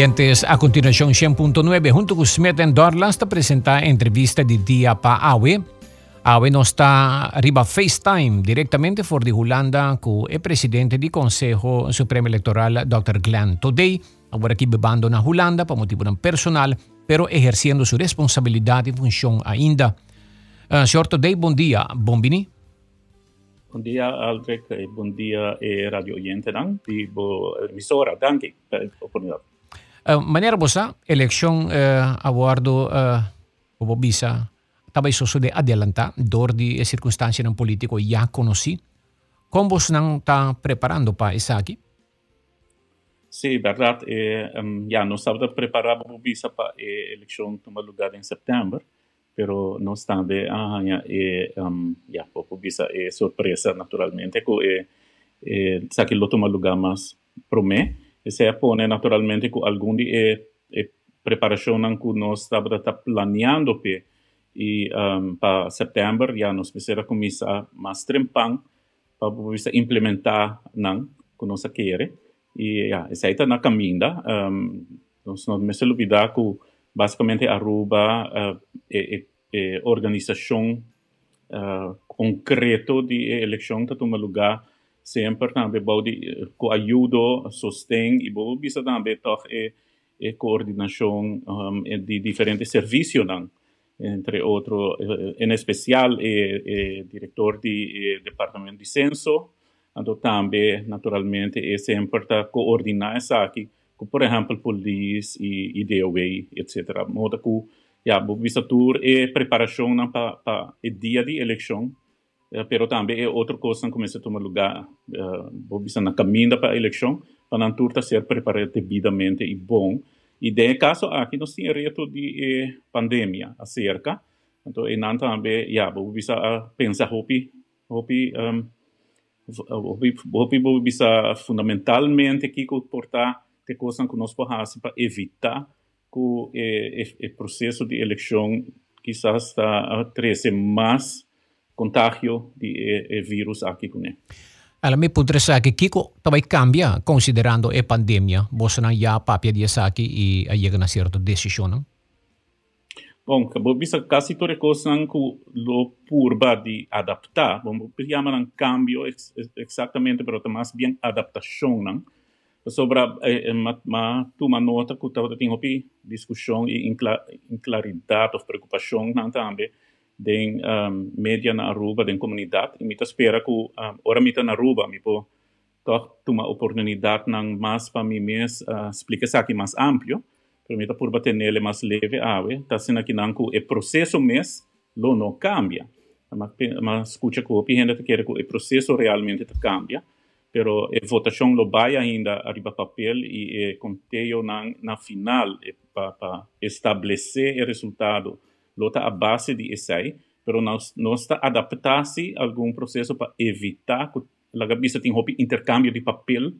oyentes, a continuación 100.9 junto con Smith and Dorlas te presenta entrevista de día pa Awe. Awe nos está arriba FaceTime directamente for de Holanda con el presidente del Consejo Supremo Electoral, Dr. Glenn Today. Agora aqui bebando na Holanda para motivo personal, pero ejerciendo su responsabilidad y función ainda. Uh, Sr. Today, bom dia. Bom bini? Bom dia, Aldrich. Bom dia, eh, Radio Oyente, di bo emisora. Danke per l'opportunità. Uh, maneira bosa, election uh, aguardo uh, o bisa tabay soso de adelanta dor di circunstancia ng politiko ya conosci. Como vos nang ta preparando pa isaki? Sí, verdad. Eh, um, ya nos estaba preparando bisa pa eh, eleição tomar lugar em setembro, pero no obstante, ah, ya, eh, um, ya, po bisa eh, surpresa naturalmente, que eh, eh, saki lo toma lugar mais promé se pone naturalmente com algum de e, e preparação que nós estamos planeando pe e um, para setembro já nos precisa começar mais trempang para bisa implementar não que nós quer e já essa está na caminho um, nós não me se olvidar que basicamente Aruba uh, é, é, é organização uh, concreto de eleição que toma lugar sempre também pode com ajuda, sustém e bom bisa também toch é coordenação um, de diferentes serviços entre outros em especial é, é diretor é, departamento de censo então também naturalmente é sempre tá coordenar isso aqui com por exemplo polícia e IDOA etc modo que já bisa tour é preparação para para o dia de eleição pero também é outra coisa que começa a tomar lugar, uh, na caminho para a eleição, para a turta ser preparada devidamente e bom. E de caso aqui nós temos reto de eh, pandemia acerca, então e não também, já, vou bisa pensar hopi, hopi, um, hopi, vou fundamentalmente que comportar de coisas que nós podemos para evitar que o eh, processo de eleição quizás está a crescer mais contagio di e, virus aqui com ele. Ela me pudre sa que Kiko também cambia considerando a pandemia. Você não já papia de aqui e a chega na certa decisão? Bom, vou bisa quase toda coisa que lo purba de adaptar. Bom, chama um cambio ex, exatamente, mas mais bem adaptação, não? Sobre eh, ma, ma, tu uma nota que estava tendo discussão e inclaridade ou preocupação, não também den um, media na Aruba, den comunidade, e mita espera que, um, ora mita na Aruba, mi po toch uma oportunidade nang mas para mim mes uh, explica isso aqui mais amplo, permita por bater nele mais leve ave, tá sendo aqui nang o processo mes lo não cambia. Mas, mas escuta que o gente quer que o processo realmente cambia, pero a votação lo vai ainda arriba papel e o conteúdo na, na final para pa estabelecer o resultado lota a base de essay, pero nós nós está adaptar-se algum processo para evitar que a cabeça tenha um intercâmbio de papel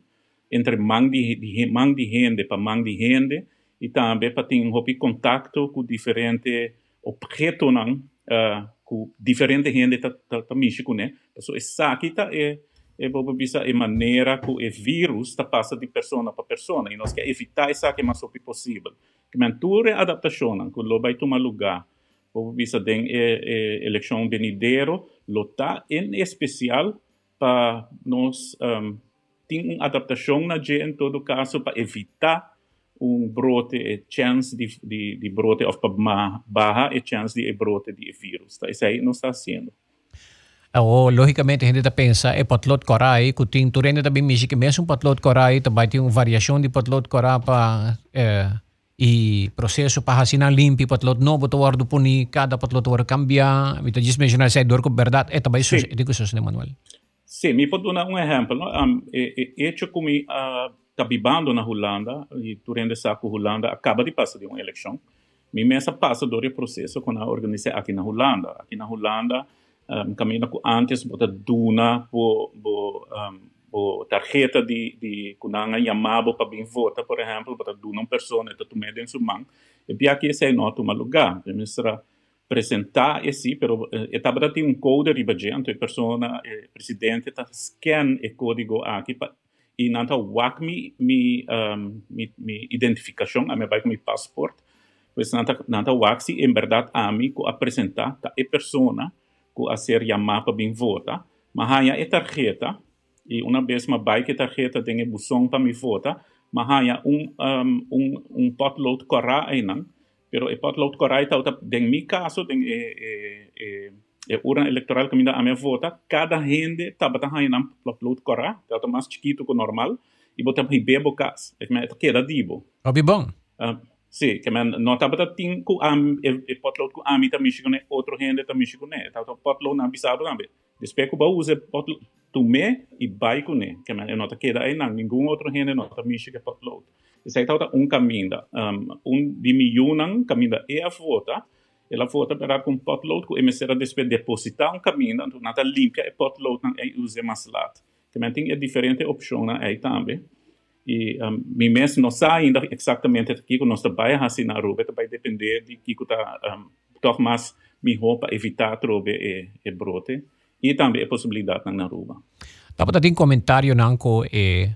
entre mang de, de mang de gente para mang de gente e também para ter um contato com diferentes objetos não uh, com diferente gente tá tá, tá mexe né então essa aqui tá é é bobo bisa é maneira que o vírus está passa de pessoa para pessoa e nós quer evitar isso que é mais possível que mantura a adaptação que lo vai tomar lugar o visa den e, eleição venidero lota em especial para nós um, ter uma adaptação na G em todo caso para evitar um brote chance de, de, de brote of barra e chance de brote de vírus tá? isso aí não está sendo o logicamente a gente pensa é patlot corai que tem também me que mesmo patlot corai também tem uma variação de patlot corai para eh, i processo para assinar limpo patlot novo to wardo puni cada patlot war cambia mito just mencionar sai dor ko verdad eta bai sus edi ko sus Manuel Sim, me pode dar um exemplo. Um, é, é, hecho como uh, tá bibando na Holanda, e durante saco Holanda acaba de passar de uma eleição. Me mesa passa do processo quando a organizei aqui na Holanda. Aqui na Holanda, um, caminho antes, bota duna, bo, um, o tarjeta de, de kunanga yamabo para bem vota, por exemplo, para uma pessoa que tu mede em mão, e bia que esse nota uma lugar, ministra apresentar esse, pero estava tem um código de bagento, a pessoa, o presidente está scan o código aqui para e nanta wak mi mi um, mi, mi identificação a vai com mi passport pues nanta nanta wak si em verdade a mi ko apresentar ta e persona ko a ser para bem vota mas hanya e tarjeta e uma vez ma vai que tarjeta tem buzón para mi vota mas hanya um um um, um potlood corra não pero e potlood corra aí tá den mi caso den e e e e urna eleitoral que me dá a minha vota, cada gente tá batendo aí na potlood corra, tá mais chiquito que normal, e botam aí bebo cas, é que me queda dibo. Obi bom. Uh, sim, que me não tá batendo tim com am e potlood com ami tá Michigan, outro gente tá Michigan, tá potlood na bisado também. Depois que eu usa potlood tu me e né, que me não tá queda aí não, nenhum outro gente não tá Michigan potlood. Isso aí tá um caminho, um, um diminuindo caminho é a vota, ela volta para com potlood que emissora despe depositar um caminho então nata limpia e potload não é use mais lá também tem diferente opção aí também e um, me mesmo não sabe ainda exatamente aqui que nós trabalha assim na rua vai depender de que está um, toch mais melhor para evitar trobe e, e brote e também a possibilidade na rua. Dapat ating comentário nanko eh,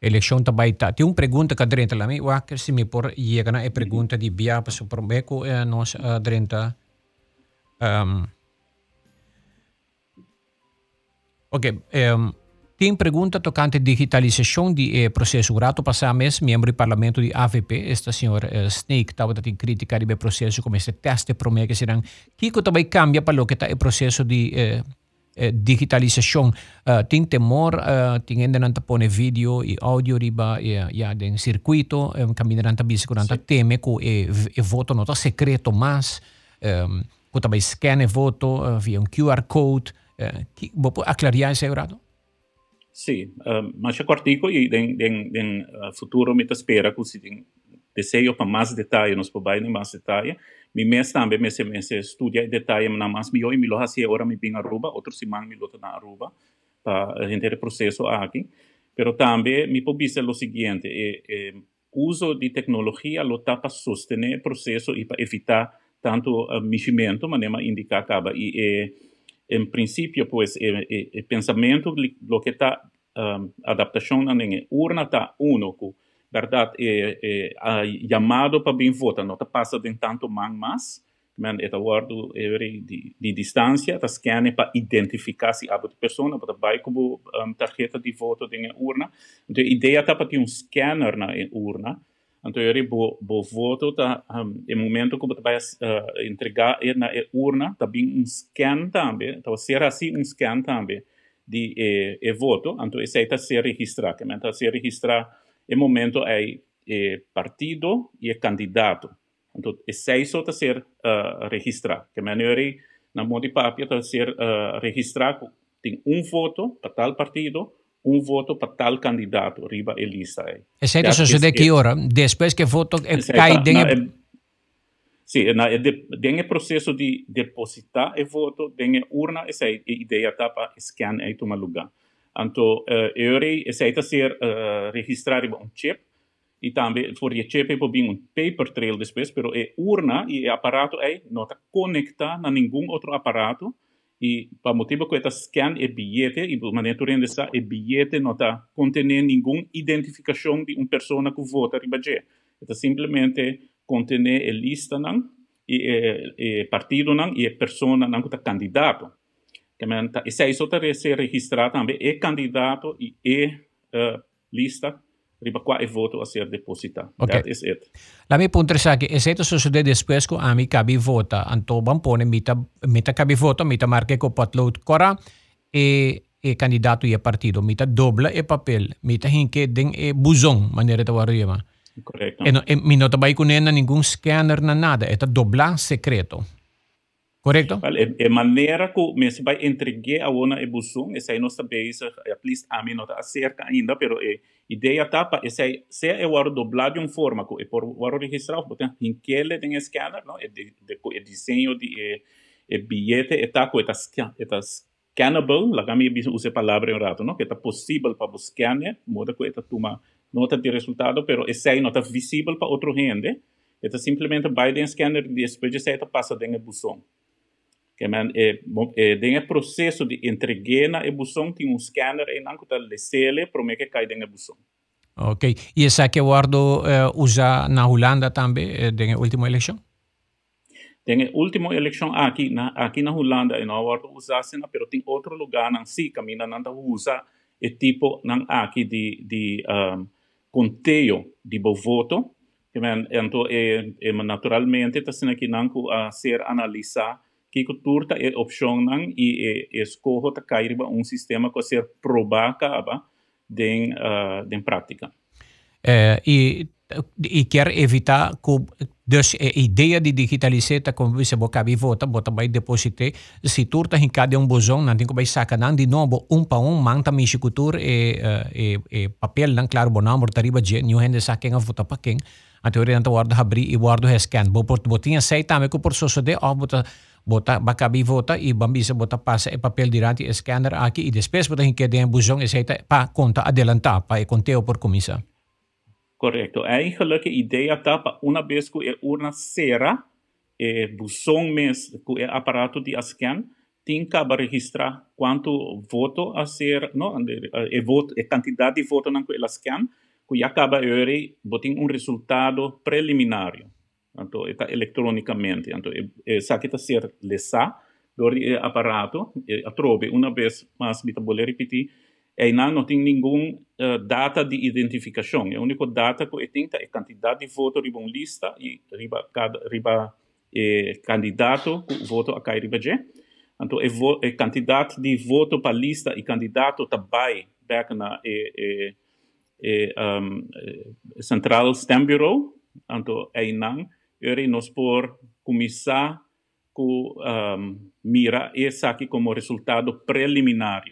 eleksyon tabay ta. Ti un pregunta ka drenta lami, waker si mi por iega na e pregunta di bia pa super beko e nos uh, drenta. Um, ok, um, tem pergunta tocante digitalização de eh, processo. O rato passado mês, membro do parlamento de AVP, esta senhora eh, Snake, estava a criticar o processo como este teste promete que serão. Kiko também cambia para o que está o processo de eh, eh, digitalização uh, tem temor uh, tem ainda não pone vídeo e áudio riba e ya den circuito um, caminho não bisa quando sí. teme que e, e voto não secreto mas um, que também scan voto uh, via um QR code uh, que vou aclarar isso errado Sì, uh, ma c'è artigo e den, den, den uh, futuro mi spera che si desejo para mais detalhe, nós podemos mais detalhe. Mi mes também me se me se estudia em detalhe na mais mi hoje mi lo hace agora mi bem Aruba, outro semana mi lo na Aruba para a gente processo aqui. Pero também mi pode dizer o seguinte, é, é, uso de tecnologia lo tá para sostener processo e para evitar tanto uh, meximento, maneira indicar acaba e é, em princípio pues é, é, é pensamento lo que está um, adaptação na urna tá uno verdade, é, é, a chamado para bem votar, não passa de tanto man mas, men é guardo de, de distância, tá scanne para identificar se a pessoa, para vai como um, tarjeta de voto de urna. Então, a ideia tá para ter um scanner na urna, então eu bo voto tá um, em momento que você vai uh, entregar na urna, tá bem um scan também, então ser assim um scan também de eh, e voto, então esse aí tá se registrar, que tá se registrar em momento é, é partido e é candidato. Então, esse só está ser uh, registrado. Que maneira, na mão de papel, está ser uh, registrado, tem um voto para tal partido, um voto para tal candidato, riba a lista. Esse é sucede que hora? Depois que o voto cai dentro... Sim, na, tem o processo de depositar o voto, tem a urna, essa é a ideia tá para scan aí tomar lugar. Então, uh, eu aceita ser uh, registrado um chip e também por o chip é bem um paper trail depois, pero é urna e o aparato é não está conectado a nenhum outro aparato e para motivo que está scan e bilhete e por maneira que está e bilhete não está contendo nenhuma identificação de uma pessoa que vota ribaje. Está simplesmente contendo a lista não e, e, e partido não e a pessoa não que está candidato e se isso ser registrado também, é candidato e é uh, lista riba qua e voto a ser depositado. Okay. That is it. La mi punto è che se succede después ko ami kabi vota, anto ban pone mita mita kabi voto, mita marque ko potload kora e e candidato e partido, mita dobla e papel, mita hinke den e buzong manera ta warima. Correcto. E, no, e mi nota bai kunena ningún scanner na nada, eta dobla secreto. Correto? Well, e, e maneira que mesmo vai entregar a uma ebução, essa aí nossa base, at least a mim não está cerca ainda, pero a ideia tá para essa aí, se é o doblar de uma forma que por o registrar, botar em que ele tem scanner, não? É de, de, de desenho de e, e bilhete está com esta esta scannable, lá me usa a palavra em rato, não? Que está possível para buscar, né? Moda que está toma nota de resultado, pero essa aí não está visível para outro gente. Está simplesmente vai de scanner e depois de certa passa dentro do buzão. Que é é tem o processo de entregar na ebução tem um scanner e não que tá lecele para que cai dentro ebução Ok. E essa que o Eduardo uh, usa na Holanda uh, na última eleição? Tem a última eleição aqui na aqui na Holanda e não Eduardo usa assim, mas tem outro lugar não se caminha não usa e tipo não aqui de de um, conteio de voto que man então é, é naturalmente está sendo aqui não a ser analisar que turta é opção não e é escolha tá cair um sistema que ser probar acaba den, uh, den prática. E, e quer evitar que dus a ideia de digitaliseren como você boca bi vota bota vai depositar se turta em cada um bozão não tem que vai sacar não de novo um para um manta mishi cultura e, e, e papel não claro bom número tariba je new hende saquem a vota para quem a teoria não guarda abrir e guarda scan bo por botinha sei também que por sociedade ó bota bota bakabi vota e bambisa bota passa e papel durante e scanner aqui e depois bota que den buzão e seita pa conta adelantar pa e conteo por comissa. Correto. Eigenlijk ideia para uma vez que é uma cera e buzão mes que é aparato de scan tem que registrar quanto voto a ser, não, e voto, e quantidade de voto naquela scan que acaba ele botem um resultado preliminário. Então, está eletronicamente. Então, essa que está ser lesa do aparato, a trobe, uma vez mais, me vou repetir, e não, tem nenhum uh, data de identificação. A única data que tem é a quantidade de votos riba uma lista e riba cada riba eh, candidato que voto a cai riba. Então, a, vo, a quantidade de voto para lista e candidato também back na um, Central Stamp Bureau. Então, aí não eri nos por começar com um, mira esse aqui como resultado preliminar.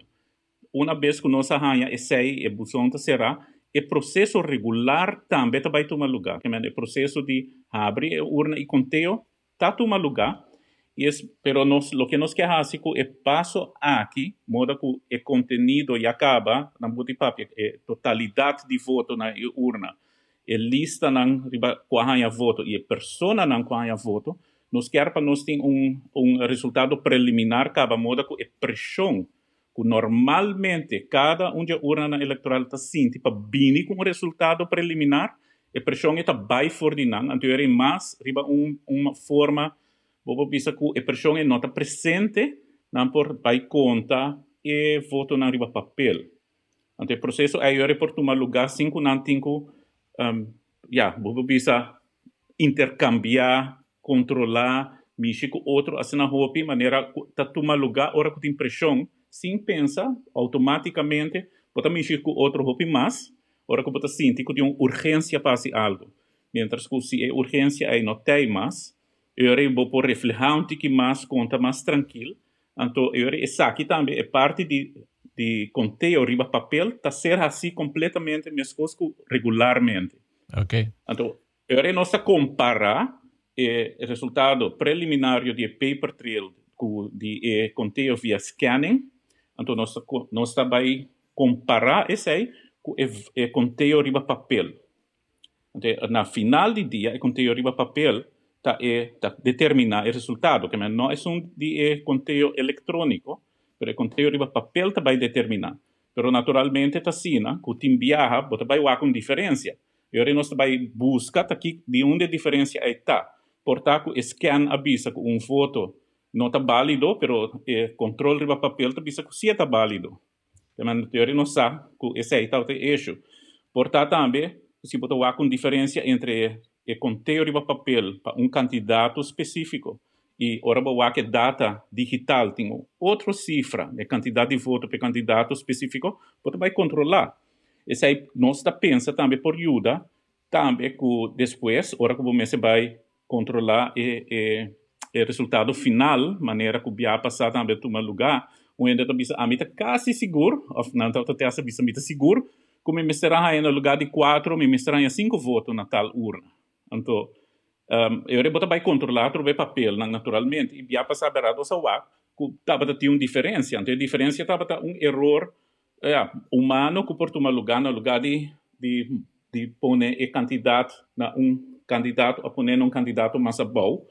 Uma vez que nós arranha esse e busonta será, o processo regular também vai tomar lugar. O processo de abrir a urna e conteo está tomar lugar. E es, pero nos, lo que nos quer fazer é passo aqui, modo que o contenido e acaba, na papel, a totalidade de voto na urna e lista não riba quahanha voto e persona não quahanha voto nos quer para nós ter um um resultado preliminar cada moda com a pressão que normalmente cada um de urna eleitoral está sente para bini com o resultado preliminar a pressão está bem então é mais riba um, uma forma vou bisa que a pressão é nota presente não por vai conta e voto na riba papel. O processo é por tomar lugar cinco não um, você bisa intercambiar, controlar, mexer com outro, assim na roupa, maneira tá tomar lugar, hora que tem pressão, sem pensar, automaticamente, pode mexer com outro roupa mais, hora que você sente que tem uma urgência para fazer algo. Mientras que se é urgência aí não tem mais, eu vou por refletir que mais conta mais tranquilo. Então, eu essa aqui também é parte de de conteúdo riba papel está ser assim completamente mesmo regularmente. Ok. Então, agora nós comparar eh, o resultado preliminar de paper trail com de eh, via scanning. Então, nós nós vai comparar esse aí com o conteúdo riba papel. Então, na final do dia, o conteúdo riba papel está eh, tá determinar o resultado, que não é um de eh, conteúdo eletrônico, o conteúdo riba papel também determinar. Pero naturalmente assim, né? que o viaja, você vai com diferença. E agora nós vai buscar aqui de onde a diferença está. Portanto, scan avisa que um foto não está válido, pero eh, controle riba papel avisa que sim está válido. Então, teoria não sabe que esse está o eixo. Portanto, também, se vai com diferença entre o conteúdo riba papel para um candidato específico, e ora que data digital tem outra cifra de quantidade de votos para candidato específico, você vai controlar. Esse aí nós está pensa também por ajuda, também que depois, ora que você vai controlar o resultado final, maneira que o BIA passar também tomar lugar, onde está bisa a mita quase seguro, ou não está até bisa mita seguro, como me será no lugar de quatro, me será cinco votos na tal urna. Então, um, eu rebota vai controlar o papel naturalmente e já passar berado sa wa que tava ter uma diferença então a diferença tava um erro é, humano que por tomar lugar no lugar de de de pôr o candidato na um candidato a pôr um candidato mais bom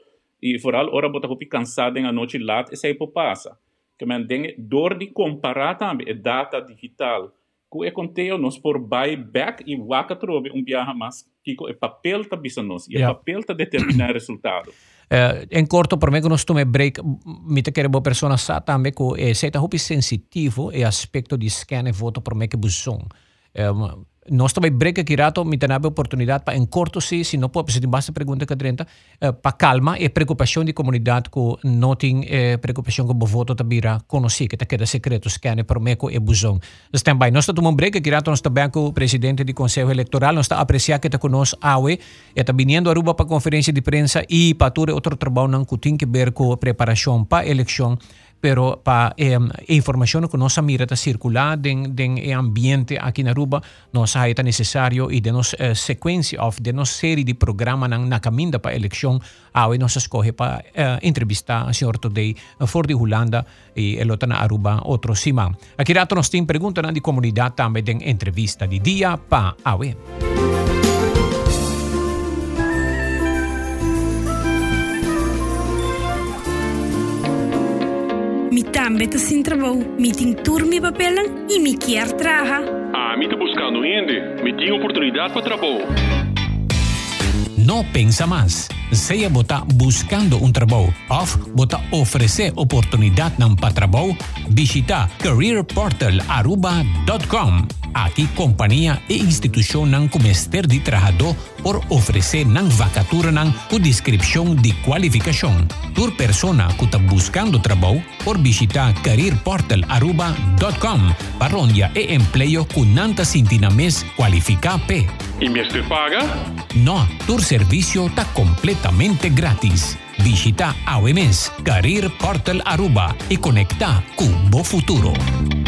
e vooral ora bota hopi cansado em a noite lat e sei passa. Que men tem dor de comparar também a data digital que é conteo nos por buy back e waka trobe um biaha mas que o papel tá bisa nos e o papel tá determinar resultado Uh, em corto, por que nós tomamos break, me te quero pessoa sa também que é certa roupa sensitivo e aspecto de scan e voto por me que busão. Um, nós também break aqui rato, me tem a oportunidade para em corto se, não pode, se basta pergunta que trenta, uh, para calma e preocupação de comunidade que tem eh, preocupação que o voto tabira conhecer, que queda secreto, scan por me que é busão. Stand by. Nós estamos break aqui rato, nós também com o presidente do Conselho Eleitoral, nós está apreciar que está conosco awe, e está vindo a Aruba para conferência de prensa e para todo outro trabalho não que tem que ver com preparação para eleição pero para eh, informação que nossa mira está circular den den ambiente aqui na Aruba nós é necessário e de nos eh, sequência of de nos série de programa na, na caminho para a eleição aí nós escolhe para eh, entrevistar o senhor Todei for de Holanda e ele está na Aruba outro cima aqui rato nós temos pergunta na de comunidade também den entrevista de dia para Awe. Mi também tá sem trabalho. Mi tem turma papelang e me quer traha. Ah, me tá buscando gente. Me tem oportunidade para trabalho. Não pensa mais. Seja botar buscando um trabalho ou botar oferecer oportunidade para trabalho, visita careerportalaruba.com. Aqui companhia e instituição não comester de trabalhador por oferecer nan vacatura nan com descrição de qualificação. Por persona que está buscando trabalho, por visitar careerportalaruba.com para onde é emprego que nanta sintina mes qualificar P. E mês te paga? Não, tu serviço está completamente grátis. Visita AOMS Career Portal Aruba e conecta com o futuro.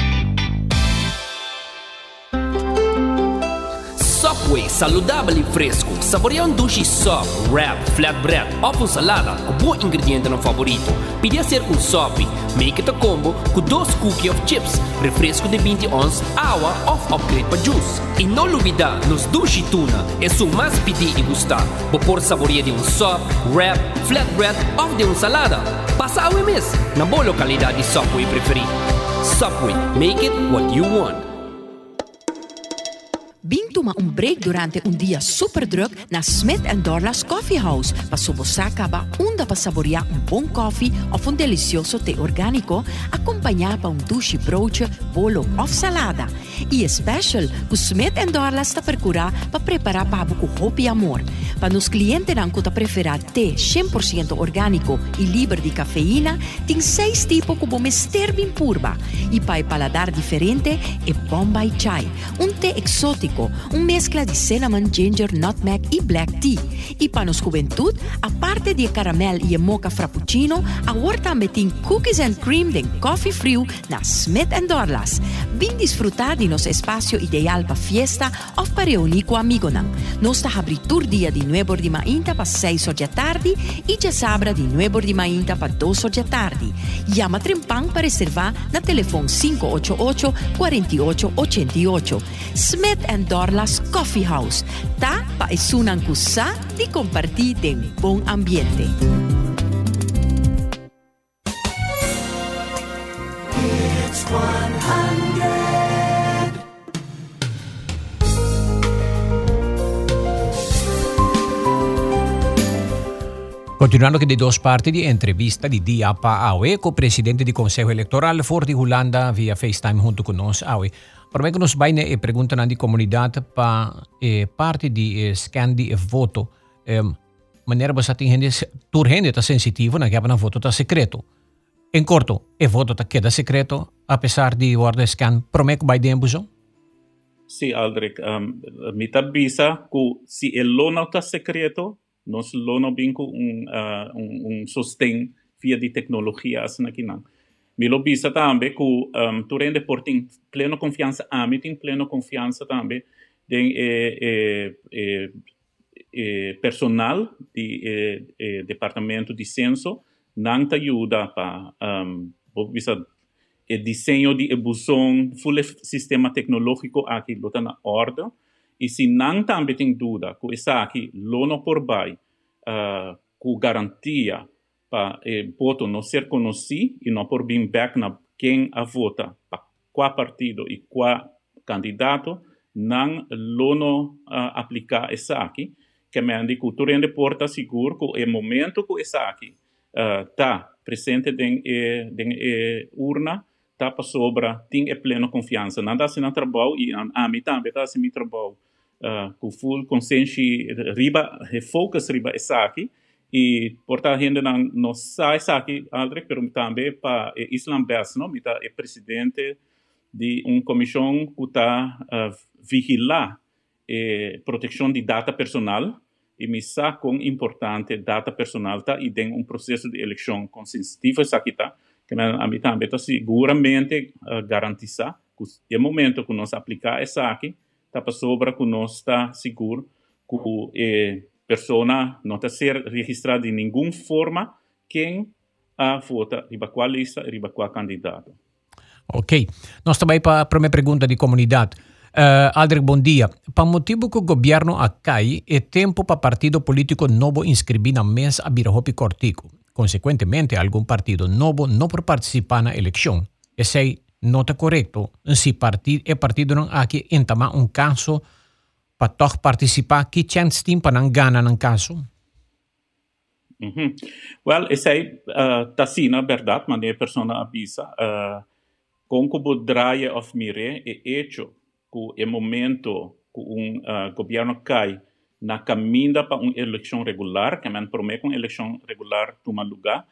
Subway, saudável e fresco. Saboreia um dushi soft, wrap, flatbread ou com salada com bom ingrediente no favorito. Pide ser com sopi. Make it a combo com dois cookies of chips, refresco de 20 ons, água ou upgrade para juice. E não olvidar, nos dushi tuna é o mais pedir e gostar. Vou por saboreia de um soft, wrap, flatbread ou de uma salada. Passa a mês na boa localidade de Subway preferida. Subway, make it what you want. Bintuma um break durante um dia super druk na Smith Dorlas Coffee House para você acaba onda para saborear um bom coffee ou um delicioso té orgânico acompanhado um douche broche, bolo ou salada. E special, o Smith Dorlas está procurar para preparar para com hope e amor. Para nos clientes que preferir té 100% orgânico e livre de cafeína, tem seis tipos mister bem purba. E para paladar diferente é Bombay Chai, um té exótico um mescla de cinnamon, ginger, nutmeg e black tea. E para nos juventude, a parte de caramel e mocha frappuccino, agora também tem cookies and cream de coffee frio na Smith Dorlas. Vim desfrutar de nosso espaço ideal para fiesta ou para reunir com amigos. Nós está abrindo dia de 9 de manhã para 6 da tarde e de sábado de 9 de manhã para 2 da tarde. Llama Trempang para reservar na telefone 588 4888. Smith Dorlas Coffee House. Ta pa isunang kusa di compartir de bom ambiente. Continuando que de duas partes de entrevista de dia para AUE com o presidente do Conselho Eleitoral for de Holanda via FaceTime junto conosco, AUE. Para que nos vai e pergunta na comunidade para eh, parte de eh, scan de voto, eh, maneira você tem gente, tur gente está sensitivo na que na voto está secreto. Em corto, o voto está queda secreto, apesar de guarda scan, prometo que vai de embusão? Sim, Aldrich, um, me avisa que se o lono está secreto, nós lono bem com um, uh, um, um sustento via de tecnologia assim aqui não. Me também que um, tu rende tem plena confiança, a mim tem plena confiança também de personal de eh, eh, departamento de censo não te ajuda para um, desenho de ebução, full sistema tecnológico aqui está na ordem e se não também tem dúvida que isso aqui lono por bai uh, com garantia para eh, voto não ser conhecido e não por vir back na quem a vota. Para qual partido e qual candidato não lono uh, aplicar essa aqui que me andi cultura em porta seguro que o momento que essa aqui está uh, presente em eh, eh, urna tá para sobra tem plena confiança nada assim na trabalho e a mim também assim meu trabalho com full consciência riba focus riba essa aqui e porta gente não não sai aqui André pero também para Islam Best não mita é presidente de uma comissão que está uh, vigilar proteção de data personal e me com importante data personal tá e tem um processo de eleição com sensitivo isso aqui tá que a mim também tá seguramente garantizar que no momento que nós aplicar essa aqui para sobra que nós está seguro que eh, persona não está ser registrada de nenhuma forma quem a vota riba qual lista riba qual candidato Ok. Nós também para a primeira pergunta de comunidade. Uh, Aldrich, bom dia. Para motivo que o governo acai, é tempo para partido político novo inscrever na mesa a Birahopi Cortico. Consequentemente, algum partido novo não por participar na eleição. Esse não está correto. Se partido, é partido não aqui entamar um caso para toch participar, que chance tem para não ganhar no caso? -hmm. Well, esse aí está sim, na verdade, mas a pessoa avisa. Uh, com o draia of mire é hecho que é momento que um uh, governo cai na caminha para uma eleição regular, que man promete uma eleição regular toma lugar,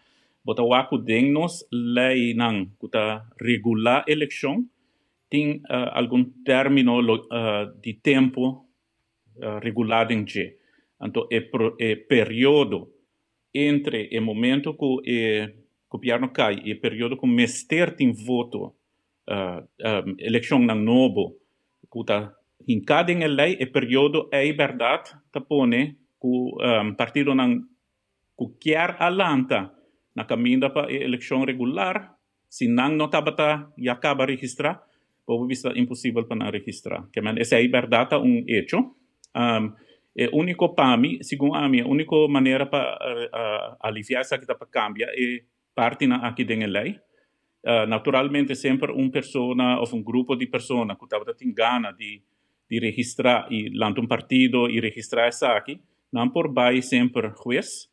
bota o aco nos lei não que tá regular eleição tem uh, algum término uh, de tempo uh, regulado em G. Então, é, pro, é período entre o momento que o governo cai e o período que o mester tem voto uh, um, eleição na novo kuta hinkading e lei e periodo é verdade ta pone ku um, partido nang ku kiar alanta na caminho para a eleição regular. Se não não tabata e acaba registrar por vista impossível para registrar que man essa é verdade um hecho. Um, é único para mim a minha única maneira para uh, aliviar essa que está para cambiar parte na aqui da lei uh, naturalmente sempre uma pessoa ou um grupo de pessoas que estava tem gana de, de registrar e lançar um partido e registrar essa aqui, não por vai sempre juiz,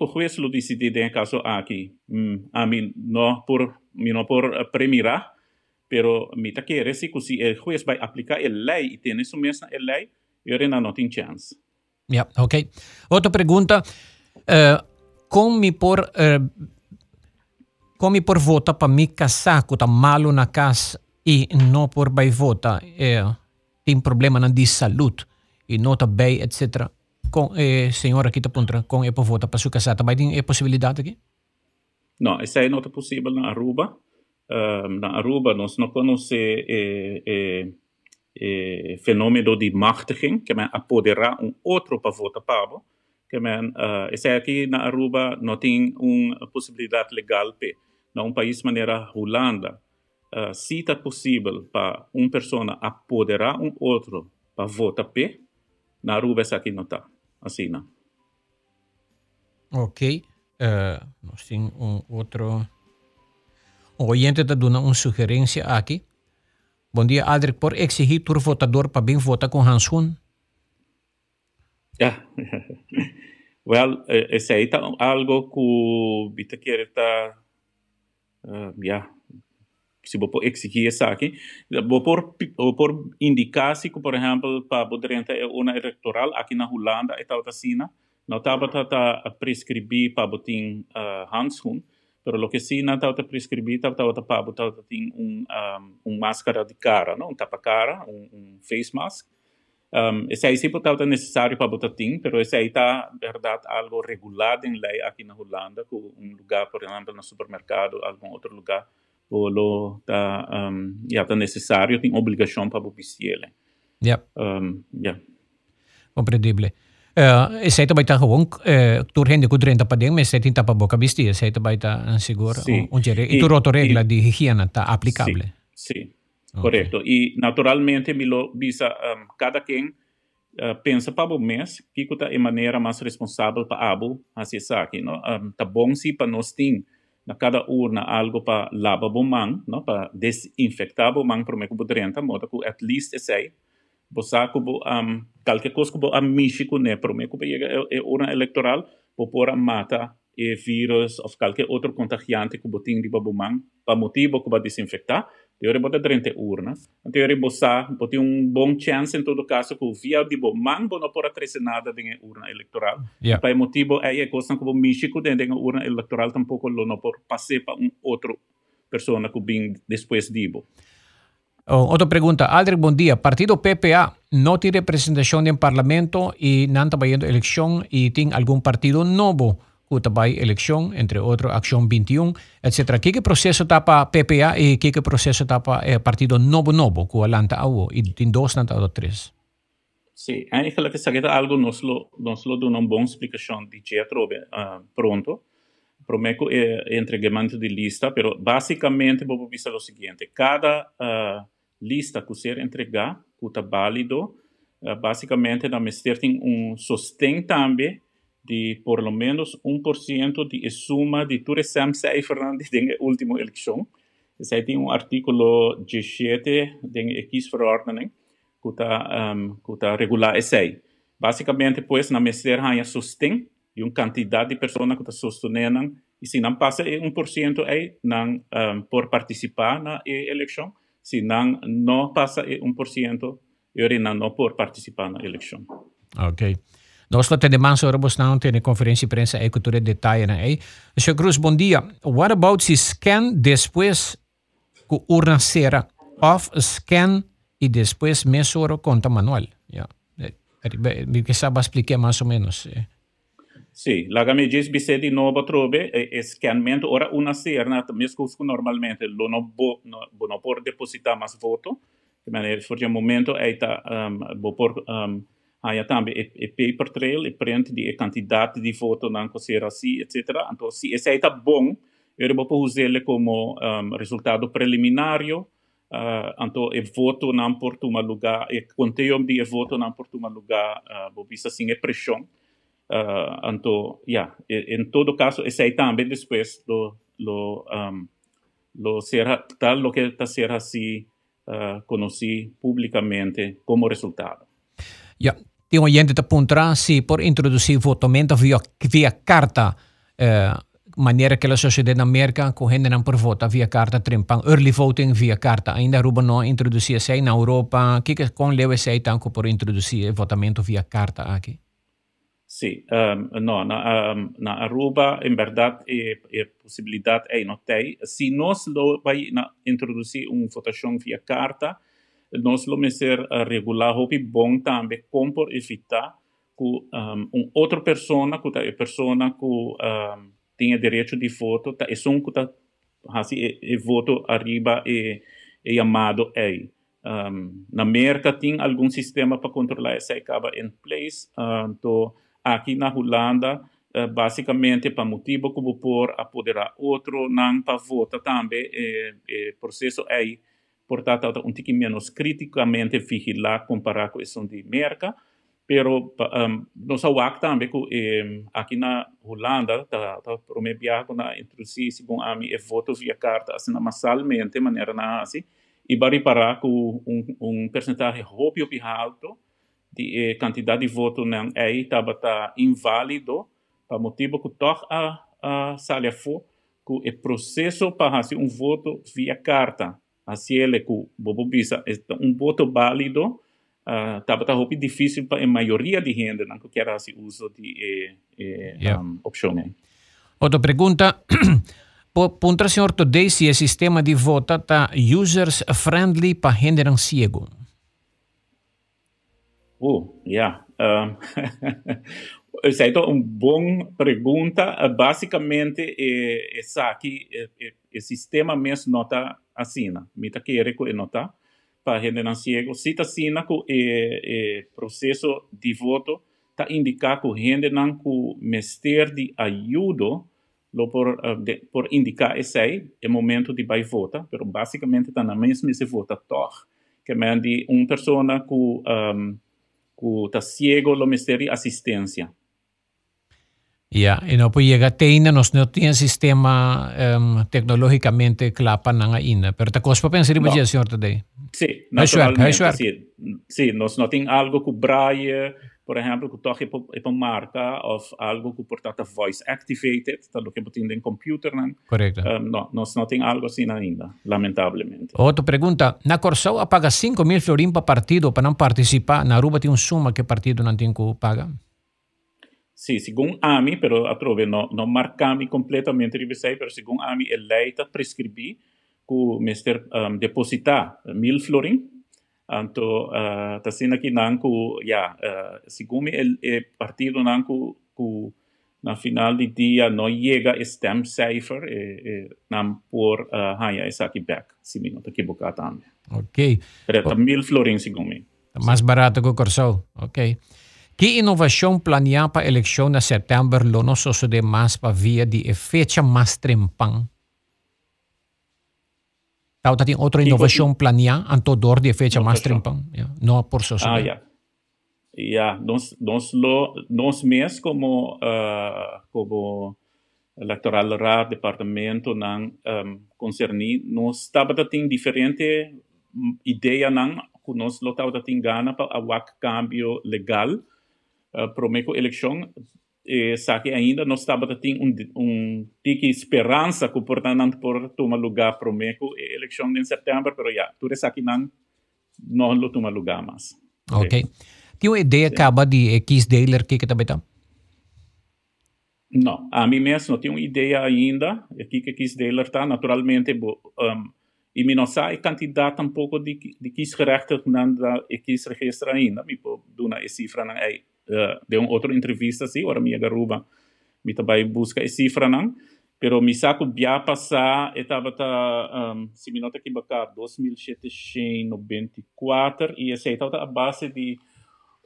o juiz lo decide em caso aqui, a mim não por mim não por premirar, pero tá querer se o juiz vai aplicar a lei e tem isso mesmo a lei, eu ainda não tenho chance. Yeah, ok. Outra pergunta, uh, como me por uh, come por vota para me casar com tá malo na casa e não por vai vota é, tem problema na de saúde e não tá bem, etc. Com é, senhora aqui tá pontra com é por vota para sua casa também tem é possibilidade aqui? Não, isso aí não é possível na Aruba. Uh, na Aruba nós não conhecemos é, é, é, fenômeno de machtiging, que é apoderar um outro para votar para que men uh, aqui na Aruba não tem uma possibilidade legal pe na um país maneira Holanda uh, se está possível para uma pessoa apoderar um outro para votar p na Aruba esse aqui não está assim não ok uh, nós temos um outro o oyente está dando uma sugerência aqui Bom dia, Adric. Por exigir o votador para bem votar com Hansun? Yeah. well, esse aí tá algo que o Bita quer estar, uh, yeah, se vou exigir aqui, vou por, por indicar se, por exemplo, para poder é uma eleitoral aqui na Holanda, e tal assim, não estava a prescrever para botar uh, handschoen, pero lo que sim não estava a prescrever, estava para botar um, um, máscara de cara, não? um tapa-cara, um, um face mask, um, esse aí sempre está necessário para botar tim, mas esse aí está, verdade, algo regulado em lei aqui na Holanda, com um lugar, por exemplo, no supermercado, algum outro lugar, ou está um, yeah, tá necessário, tem obrigação para. Ja. Um, yeah. Compreendível. Uh, aí também gewoon, uh, tu rende com 30 para dentro, mas boca vestir, também seguro, um, um, e, e tu regra de higiene está aplicável. Sim. Sim. Okay. Correto. E, naturalmente, me lo visa um, cada quem uh, pensa para o mês que está de maneira mais responsável para abo aqui, não? Um, tá bom se para nós tem na cada urna algo para lavar o mão, não? Para desinfectar o mão para o que renta, modo que at least esse aí, você que um, qualquer coisa que a México né, para o que é urna eleitoral, por a mata e vírus ou qualquer outro contagiante que botin di babumang para motivo que vai desinfectar teoria bota durante urna a teoria bossa botin um bom chance em todo caso que via di bomang não pode trazer nada de urna eleitoral yeah. para motivo é a coisa que o México dentro da urna eleitoral tampouco não pode passar para um outro pessoa que vem depois dibo Oh, outra pergunta. Aldrich, bom dia. Partido PPA não tem representação no parlamento e não está fazendo eleição e tem algum partido novo Utabay eleição, entre outros, Ação 21, etc. Que que processo tapa PPA e que que processo tapa eh, Partido Novo Novo, que alanta ao e tem dois nanta ou três? Sim, aí que que sagita algo nos lo nos lo dá uma boa explicação de que trobe uh, pronto. Prometo é entregamento de lista, pero basicamente vou dizer o seguinte, cada uh, lista que ser entregar, que está válido, uh, basicamente na tem um sostém também de por lo menos 1% de suma de todas as cijfers de última eleição. Zij tem um artículo 17 da X-verordening que está um, está regular esse. Basicamente, pois, na ministério há sustém de uma quantidade de pessoas que está sustentando e se não passa 1% aí, não um, por participar na eleição, se não não passa 1%, eu não por participar na eleição. Ok. Nós lá temos oramos não tem conferência de prensa e cultura detalhe na aí. Sr. Cruz, bom dia. What about se scan depois com urna cera off scan e depois mesura conta manual? Me que sabe explicar mais ou menos. Sì, la me dice bise di nuovo trobe e scanmento ora una serna que normalmente lo no bo no, no por depositar mais voto, de maneira forse un momento é tá um, bo por um, Há também o paper trail, e print de quantidade de foto não ser assim, etc. Então, se esse está bom, eu vou usar ele como um, resultado preliminar. Uh, então, o voto não por um lugar, o conteúdo de voto não por um lugar, uh, vou dizer assim, é pressão. Uh, então, yeah, em todo caso, esse aí também depois do, lo, um, lo será tal lo que está ser assim uh, conhecido publicamente como resultado. Ja, tem um gente apontar se por introduzir votamento via, via carta, eh, maneira que a sociedade na América correndo não por voto via carta trimpang early voting via carta. Ainda ruba não introduzir sei na Europa. Que que com leu sei tanto por introduzir votamento via carta aqui? Sì, um, no, na, um, na Aruba, in verdade, é possibilidade é não tem. Se nós vai introduzir uma votação via carta, nós vamos ser uh, regular hopi bom também como por evitar que um, outra pessoa que é pessoa que um, tem direito de voto tá é só que tá assim e, e voto arriba e, e chamado é um, na América tem algum sistema para controlar essa acaba em place então aqui na Holanda uh, basicamente para motivo vou por apoderar outro não para votar também e processo é portanto, um pouquinho menos criticamente vigilar comparado com isso de merca, pero um, nós awak também que eh, aqui na Holanda tá tá promebiar com a introduzir segundo a mim é voto via carta assim massalmente maneira na assim e vai reparar que um um percentagem roubo alto de eh, quantidade de voto não é estava tá inválido para motivo que toca a a salha for que o processo para fazer um voto via carta ele que bobo bisa um voto válido uh, tava tá roupa difícil para a maioria de gente não que quer esse uso de eh, eh, yeah. um, opções. Outra pergunta. Punta senhor today se o sistema de voto está users friendly para gente não ciego? Oh, yeah. Um, essa é uma boa pergunta. Basicamente, é, é aqui, o sistema mesmo não está assina. Mita querer que nota para gente não ciego. Se está assina que o processo de voto está indicar que gente não que mestre de ajuda lo por, de, por indicar esse é momento de vai votar, mas basicamente está na mesma se vota tor, que é de uma pessoa que um, que está lo misteri assistência. Yeah, e não pode chegar até ainda, nós não temos sistema um, tecnologicamente clapa na ainda, pero ta cospa pensar no. dia, senhor, today. Sim, naturalmente, sim. Sim, nós não temos algo que braille, por exemplo, que toque para marca, ou algo que, portanto, voice activated, lo que botin em computer, não? Correto. Um, não temos algo assim ainda, lamentavelmente. Outra pergunta, na Corsão paga 5 mil florim para partido para não participar, na Aruba tem um suma que partido não tem que pagar? Sim, segundo a mim, pero atrove não não marcami completamente ribesei, pero segundo a mim, a lei está prescrevi que o mister um, depositar mil florim, anto uh, tá sendo aqui não que ja, uh, segundo el, el partido não que, que na final de dia não chega a stem cipher e, e não por uh, haya essa aqui back, se me não estou equivocado também. Ok. Pero oh. mil florim segundo mim. Mais barato que o Corsol, ok. Que inovação planear para a eleição de setembro lo nosso de mais para via de fecha mais trempang? Tau tem outra inovação planear anto dor de fecha mais trempang? Yeah. Não por sociedade. Ah, yeah. Yeah, nós, nós, lo, nós mesmos como, uh, como electoral rad, departamento, não um, concerni, nós estava tem diferente ideia não que nós lo estava tem gana para o cambio legal, uh, prometo eleição e sabe ainda não estava tendo um um tique esperança que portanto por tomar lugar prometo eleição em setembro pero já tudo isso aqui não não lo toma lugar mais. Ok. Tem uma ideia acaba de X dealer que que tá? Betão não a mim mesmo não tenho uma ideia ainda aqui que X dealer está naturalmente um, e me não sai quantidade tampouco de de X gerechten não da X registro ainda. Me pode dar a cifra não é uh, de uma outra entrevista assim, ora minha garuba, me também busca essa cifra não, pero mi saco bia passar estava tá um, se me nota aqui bacar 2794 e essa estava a base de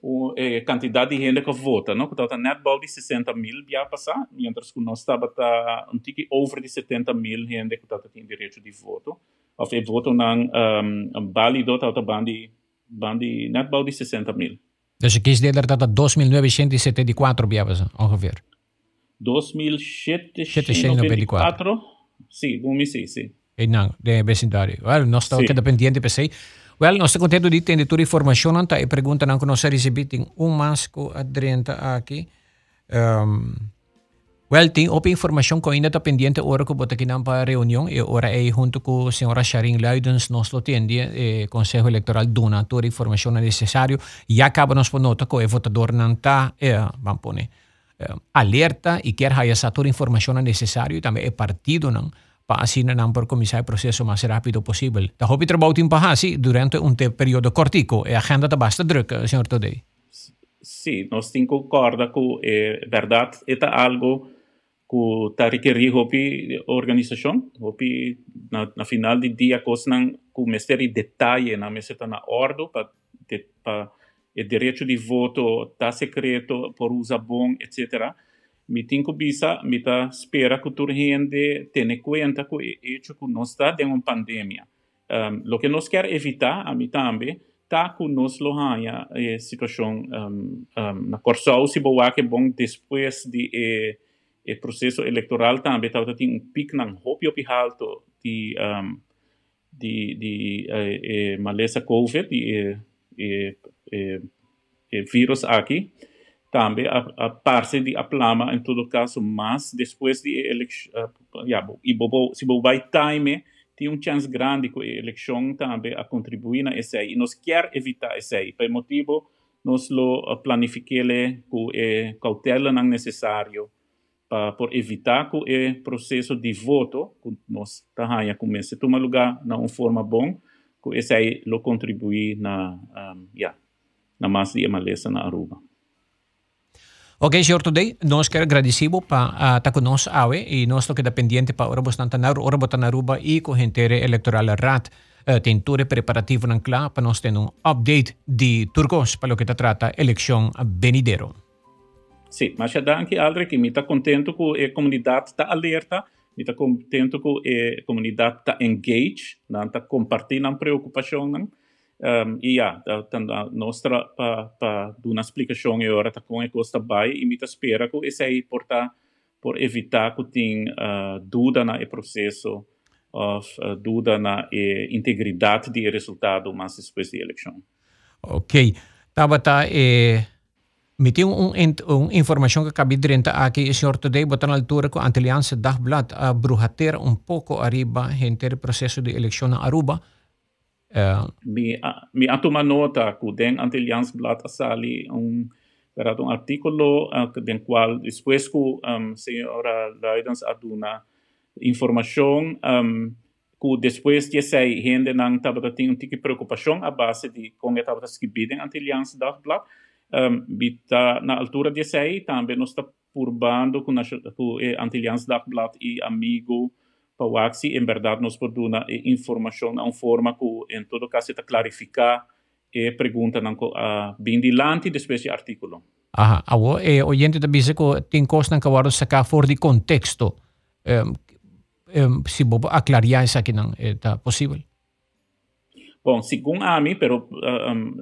o, eh, quantidade de gente que vota, não? Que estava net bal de 60 mil bia passar, mientras que nós estava tá um tique over de 70 mil gente que estava tem direito de voto, ou e voto não um, válido estava bandi bandi net bal de 60 mil. Dus ik kies deel dat 2974 biabas ongeveer. 2774? Sì, come sì, sì. E não, de vecindario. Well, nós estamos sí. pendiente para Well, nós estamos contento de ter toda a informação, tá? E pergunta não que nós recebemos um masco adrenta aqui. Um, Well, tem outra informação que ainda está pendente hora que bota aqui para a reunião e ora é junto com a senhora Sharin Leidens nós lo tende e Conselho Eleitoral dona toda a informação necessária e acaba nos por nota que o votador não está, é, vamos pôr, alerta e quer essa toda a informação necessária e também é partido não para assim não por começar o processo mais rápido possível. Da hobby trabalho em Pahasi durante um período cortico e a agenda está bastante druga, senhor Todei. Sim, nós temos concorda com é verdade, é algo ku tarikeri hopi organização hopi na, na final de dia kosnan ku mesteri detalhe na meseta na ordo pa de, pa e direito de voto tá secreto por usa bom etc mi tinko bisa mi ta spera que tur gente tene com o hecho que nós está de uma pandemia. Um, lo que nós quer evitar a mi também tá com nós lo hanya e situação um, um, na corso se boa que bom depois de eh, o processo eleitoral também estava tendo um pico não hopi hopi alto de um, de de eh, eh, covid e eh, eh, eh, vírus aqui também a, a parte de aplama em todo caso mas depois de eleição uh, yeah, e bobo se bobo vai time tem um chance grande que a eleição também a contribuir na esse e nós quer evitar esse aí por motivo nós lo planificamos com eh, cautela não necessário para por evitar que o processo de voto que nós tahaya comece a tomar lugar na uma forma bom que esse aí lo contribui na um, yeah, na mais de maleza na Aruba. Ok, senhor Today, nós quero agradecer para estar conosco hoje e nós estamos dependente para ora bastante na ora botar na Aruba e com gente eleitoral rat uh, tem todo preparativo na para nós ter um update de turcos para o que trata eleição venidero. Sim, mas já dá que algo que me está contente com a comunidade está alerta, me está contente com a comunidade está engaged, não está compartilhando preocupação, não? Um, e ja, a nostra pa, pa una explicação agora tá com a costa bai e mita espera que esse aí por tá por evitar que tenha uh, dúvida na processo uh, dúvida na e, integridade do resultado mas depois da eleição. Ok. Tabata, eh, me tem um, informação que acabei de rentar aqui, o senhor today, botar na altura com a Aliança Dagblad a bruhater um pouco arriba o processo de eleição na Aruba, Uh, mi, mi atoma nota que den Antillians Blad asali um, era um artículo uh, den qual depois que um, senhora Leidens aduna informação um, que depois de sei gente não estava tendo um de preocupação a base de como estava escrito Antillians Dagblad um, bita, na altura de sei também nós está purbando com, com Antillians Dagblad e amigo para se em verdade nos pode dar informação na forma que em todo caso está clarificar e pergunta não a bem dilante depois do artículo. Aha, awo e oyente da bisa ko tin kos nang kawaro sa ka for di contexto. Um, um, si bobo aclarar essa aqui não está possível. Bom, segundo a mim, pero um,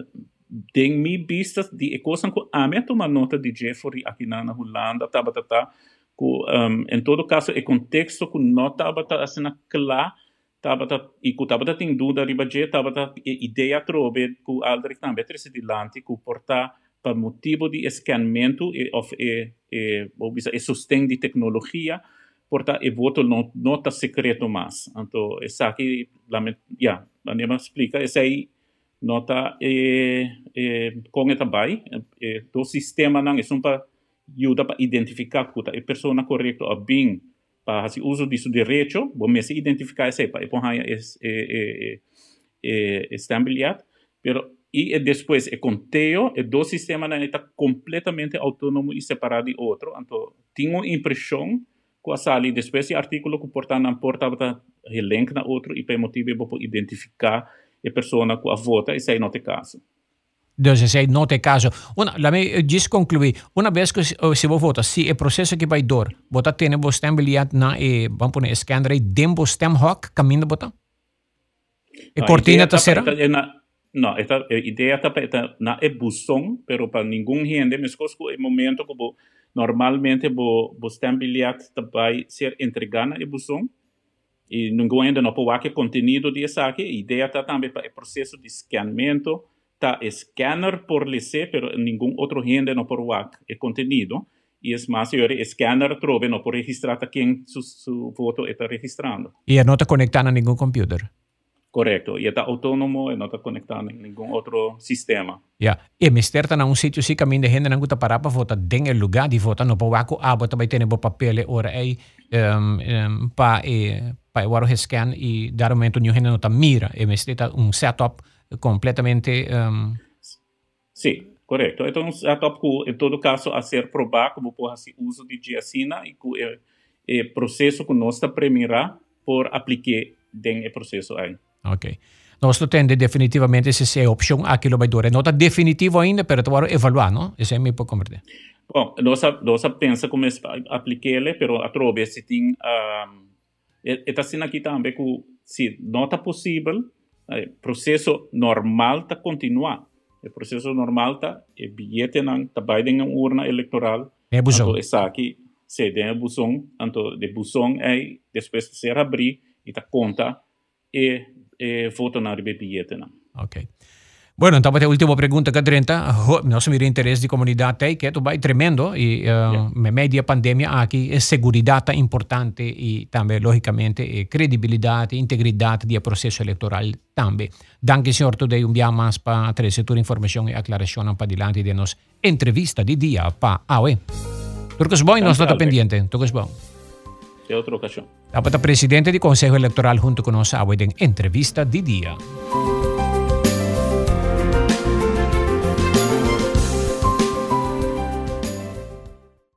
tem mi de coisa que a mim toma nota de Jeffrey aqui na Holanda, tá, tá, tá, um, em todo caso, o contexto que não estava assim claro, estava e que estava tem dúvida riba je estava ideia trobe que aldri também trece dilante que porta para motivo de escaneamento e of e e ou e sustento de tecnologia porta e voto não tá secreto mais então essa aqui já a nema explica essa aí nota e e com eta bai e do sistema só para ajuda para identificar que a pessoa correta a bem para fazer uso disso direito, vamos se identificar essa para pôr é é é estabilidade, pero e depois é conteúdo, é do sistema não está completamente autônomo e separado de outro, então tenho impressão que a sala depois esse artigo que porta na porta para link na outro e para motivo para identificar a pessoa que a vota, aí não tem caso. Entonces, si no te caso. Una, la me just concluí. Una vez que se vos vota, si el proceso que vai dor, vota tiene vos stembilidad na e, vamos poner scanner aí, dem vos stem hoc, caminho vota? E cortina terceira? No, esta ideia está para na e busão, pero para nenhum gente, mas que o momento que bo, normalmente bo, bo stembilidad vai ser entregada e busão, e ninguém ainda não pode conteúdo de a ideia está também para o processo de escaneamento, está scanner por lice, pero ningún otro gente no por WAC el contenido. Y es más, yo scanner trove no por registrar a quien su, su foto está registrando. Y no está conectado a ningún computer. Correcto, y está autónomo y no está conectado a ningún otro sistema. Ya, y me está en un sitio sí camino de gente no gusta parar para votar en el lugar de votar, no por waco ah, pero también tiene papel ahora ahí um, um, para eh, para guardar scan y dar momento ni gente no está mira, está un setup completamente... Um... Sim, correto. Então, em todo caso, a ser provar como por assim, uso de diacina e que o, o processo que nós está premirar por aplicar dentro do processo aí. Ok. Nós tende definitivamente se é opção aquilo vai durar. Não está definitivo ainda, mas agora evaluar, não? Esse é meu para converter. Bom, nós nós pensa como aplicar ele, mas a trove se tem um, está sendo aqui também que se não está possível o processo normal está continuar. O processo normal está, o bilhete não está vai em urna eleitoral. É busão. Então, essa aqui, se tem busão, então, de busão é, depois de ser abrir, e está conta, e, e voto na bilhete não. Ok. Bueno, entonces la última pregunta que 30, no se mira interés de comunidad que esto va tremendo y uh, yeah. media pandemia aquí es seguridad importante y también lógicamente eh, credibilidad, integridad del proceso electoral también. Danke señor today un día más para traer tu información y aclaración para adelante de nos entrevista de día para AOE. Turcos Boy no está pendiente, Turcos Boy. De otra ocasión. La presidente del Consejo Electoral junto con nosotros en entrevista de día.